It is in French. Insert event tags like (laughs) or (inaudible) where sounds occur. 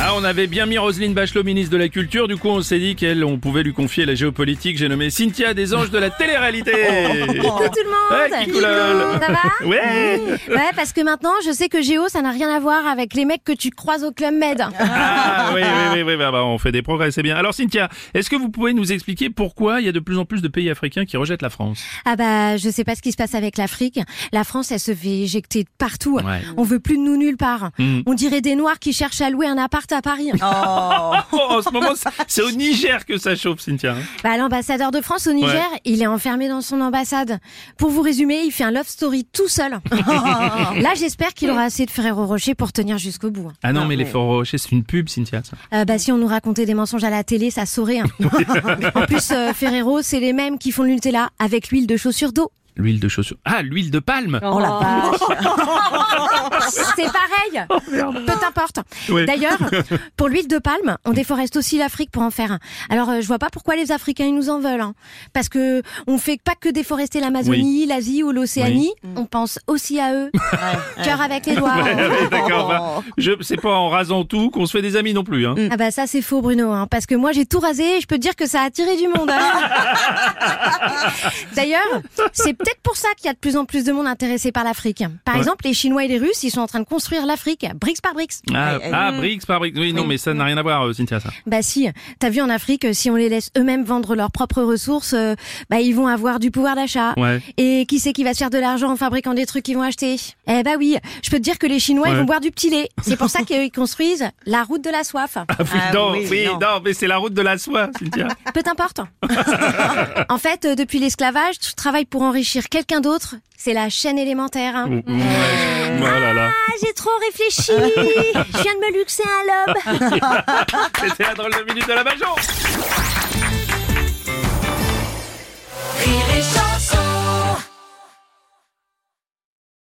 Ah, on avait bien mis Roselyne Bachelot, ministre de la Culture. Du coup, on s'est dit qu'elle, on pouvait lui confier la géopolitique. J'ai nommé Cynthia des anges de la télé-réalité. (laughs) Coucou tout le monde Ouais. Ça va (laughs) Ouais. Ouais, parce que maintenant, je sais que Géo, ça n'a rien à voir avec les mecs que tu croises au Club Med. Ah, oui, oui, oui, oui, bah, bah, on fait des progrès, c'est bien. Alors, Cynthia, est-ce que vous pouvez nous expliquer pourquoi il y a de plus en plus de pays africains qui rejettent la France? Ah bah, je sais pas ce qui se passe avec l'Afrique. La France, elle se fait éjecter de partout. Ouais. On veut plus de nous nulle part. Mm. On dirait des Noirs qui cherchent à louer un appart à Paris. Oh, (laughs) en ce moment, c'est- au Niger que ça chauffe, Cynthia. hein. Bah, l'ambassadeur de France au Niger, Ouais. il est enfermé dans son ambassade. Pour vous résumer, il fait un love story tout seul. (laughs) Là, j'espère qu'il aura assez de Ferrero Rocher pour tenir jusqu'au bout. Ah non, mais les Ferrero Rocher, c'est une pub, Cynthia. Ça. Euh, bah si on nous racontait des mensonges à la télé, ça saurait. hein. (laughs) en plus, euh, Ferrero, c'est les mêmes qui font le Nutella avec l'huile de chaussure d'eau. L'huile de chaussure. Ah, l'huile de palme. Oh la vache (laughs) C'est pareil (laughs) Peu importe. Oui. D'ailleurs, (laughs) pour l'huile de palme, on déforeste aussi l'Afrique pour en faire un. Alors, euh, je vois pas pourquoi les Africains ils nous en veulent. hein. Parce que on fait pas que déforester l'Amazonie, l'Asie ou l'Océanie, on pense aussi à eux. Cœur avec les doigts. (laughs) Ouais, ouais, D'accord. bah, je c'est pas en rasant tout qu'on se fait des amis non plus. Hein. Ah bah ça c'est faux Bruno, hein, parce que moi j'ai tout rasé je peux te dire que ça a attiré du monde. hein. D'ailleurs, c'est peut-être pour ça qu'il y a de plus en plus de monde intéressé par l'Afrique. Par Ouais. exemple, les Chinois et les Russes, ils sont en train de construire l'Afrique, briques par briques. Ah, ah, Brix par Brix. Oui, non, mais ça n'a rien à voir, euh, Cynthia, ça. Bah si, t'as vu en Afrique, euh, si on les laisse eux-mêmes vendre leurs propres ressources, euh, bah ils vont avoir du pouvoir d'achat. Ouais. Et qui c'est qui va se faire de l'argent en fabriquant des trucs qu'ils vont acheter? Eh bah oui, je peux te dire que les Chinois ils vont boire du petit lait. (laughs) C'est pour ça qu'ils construisent la route de la soif. Ah, oui, Ah, non, oui, oui, non. non, mais c'est la route de la soie, Cynthia. (laughs) Peu t'importe. (laughs) en fait, euh, depuis l'esclavage, tu travailles pour enrichir quelqu'un d'autre. C'est la chaîne élémentaire. hein. Ouais. Là là. Ah, j'ai trop réfléchi. (laughs) Je viens de me luxer un lobe. C'était la drôle de minute de la Bajon.